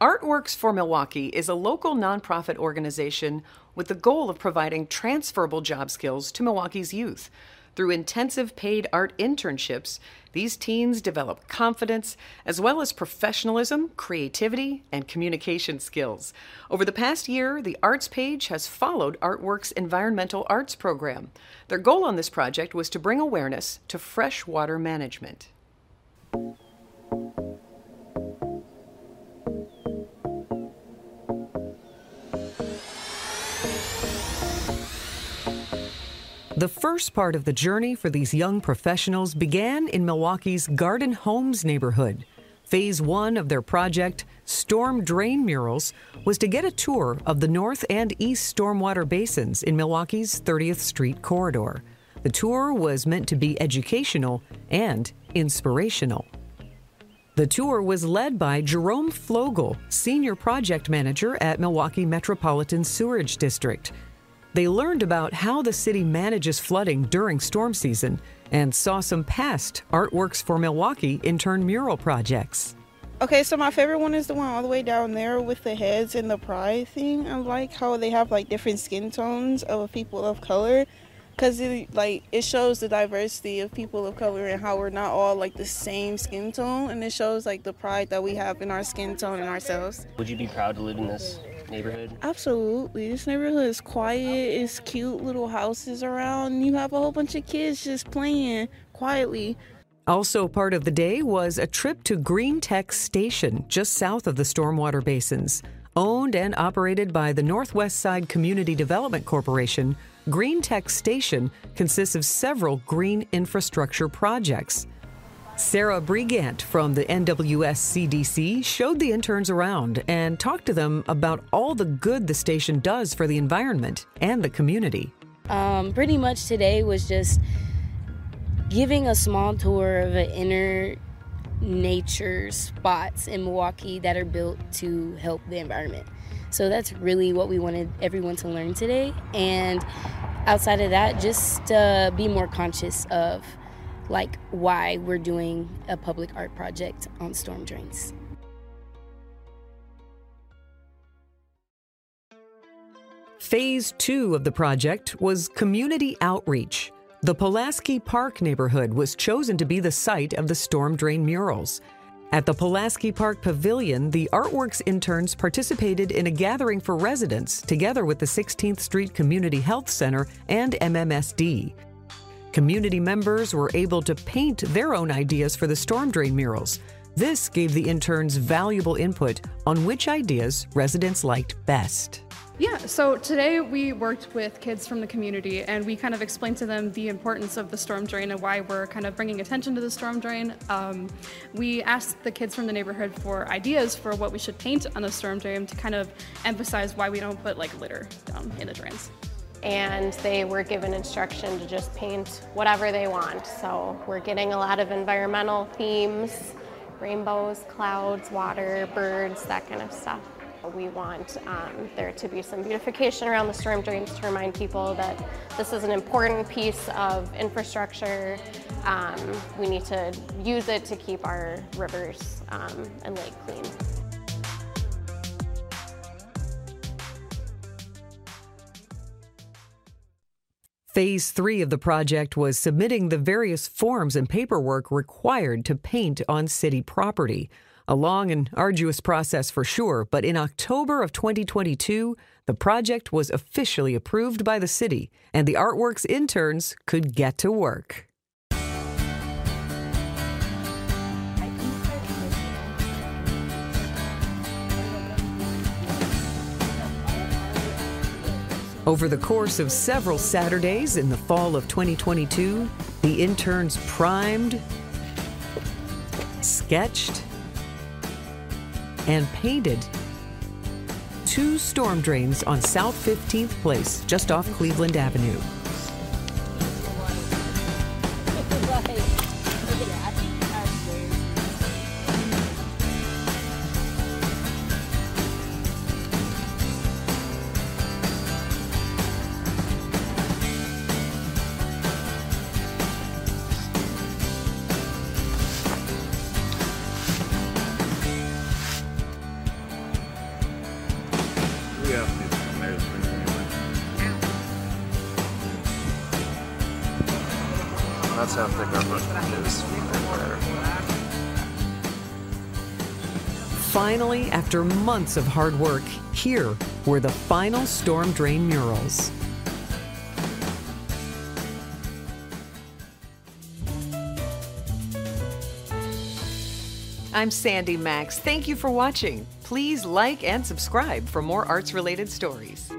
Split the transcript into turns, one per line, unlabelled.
Artworks for Milwaukee is a local nonprofit organization with the goal of providing transferable job skills to Milwaukee's youth. Through intensive paid art internships, these teens develop confidence as well as professionalism, creativity, and communication skills. Over the past year, the Arts page has followed Artworks' environmental arts program. Their goal on this project was to bring awareness to freshwater management. The first part of the journey for these young professionals began in Milwaukee's Garden Homes neighborhood. Phase one of their project, Storm Drain Murals, was to get a tour of the north and east stormwater basins in Milwaukee's 30th Street corridor. The tour was meant to be educational and inspirational. The tour was led by Jerome Flogel, Senior Project Manager at Milwaukee Metropolitan Sewerage District. They learned about how the city manages flooding during storm season and saw some past Artworks for Milwaukee intern mural projects.
Okay, so my favorite one is the one all the way down there with the heads and the pride thing. I like how they have like different skin tones of people of color because it like it shows the diversity of people of color and how we're not all like the same skin tone and it shows like the pride that we have in our skin tone and ourselves
would you be proud to live in this neighborhood?
Absolutely. This neighborhood is quiet. It's cute little houses around. You have a whole bunch of kids just playing quietly.
Also part of the day was a trip to green tech station just south of the stormwater basins. Owned and operated by the northwest side community development corporation Green Tech Station consists of several green infrastructure projects. Sarah Brigant from the NWS CDC showed the interns around and talked to them about all the good the station does for the environment and the community.
Um, pretty much today was just giving a small tour of an inner nature spots in Milwaukee that are built to help the environment. So that's really what we wanted everyone to learn today. And outside of that, just uh, be more conscious of like why we're doing a public art project on storm drains.
Phase two of the project was community outreach. The Pulaski Park neighborhood was chosen to be the site of the storm drain murals. At the Pulaski Park Pavilion, the Artworks interns participated in a gathering for residents together with the 16th Street Community Health Center and MMSD. Community members were able to paint their own ideas for the storm drain murals. This gave the interns valuable input on which ideas residents liked best.
Yeah, so today we worked with kids from the community and we kind of explained to them the importance of the storm drain and why we're kind of bringing attention to the storm drain. Um, we asked the kids from the neighborhood for ideas for what we should paint on the storm drain to kind of emphasize why we don't put like litter down in the drains.
And they were given instruction to just paint whatever they want. So we're getting a lot of environmental themes, rainbows, clouds, water, birds, that kind of stuff. We want um, there to be some beautification around the storm drains to remind people that this is an important piece of infrastructure. Um, we need to use it to keep our rivers um, and lake clean.
Phase three of the project was submitting the various forms and paperwork required to paint on city property. A long and arduous process for sure, but in October of 2022, the project was officially approved by the city, and the Artworks interns could get to work. Over the course of several Saturdays in the fall of 2022, the interns primed, sketched, and painted two storm drains on South 15th Place, just off Cleveland Avenue.
That's how thick our is.
Finally, after months of hard work, here were the final storm drain murals. I'm Sandy Maxx. Thank you for watching. Please like and subscribe for more arts related stories.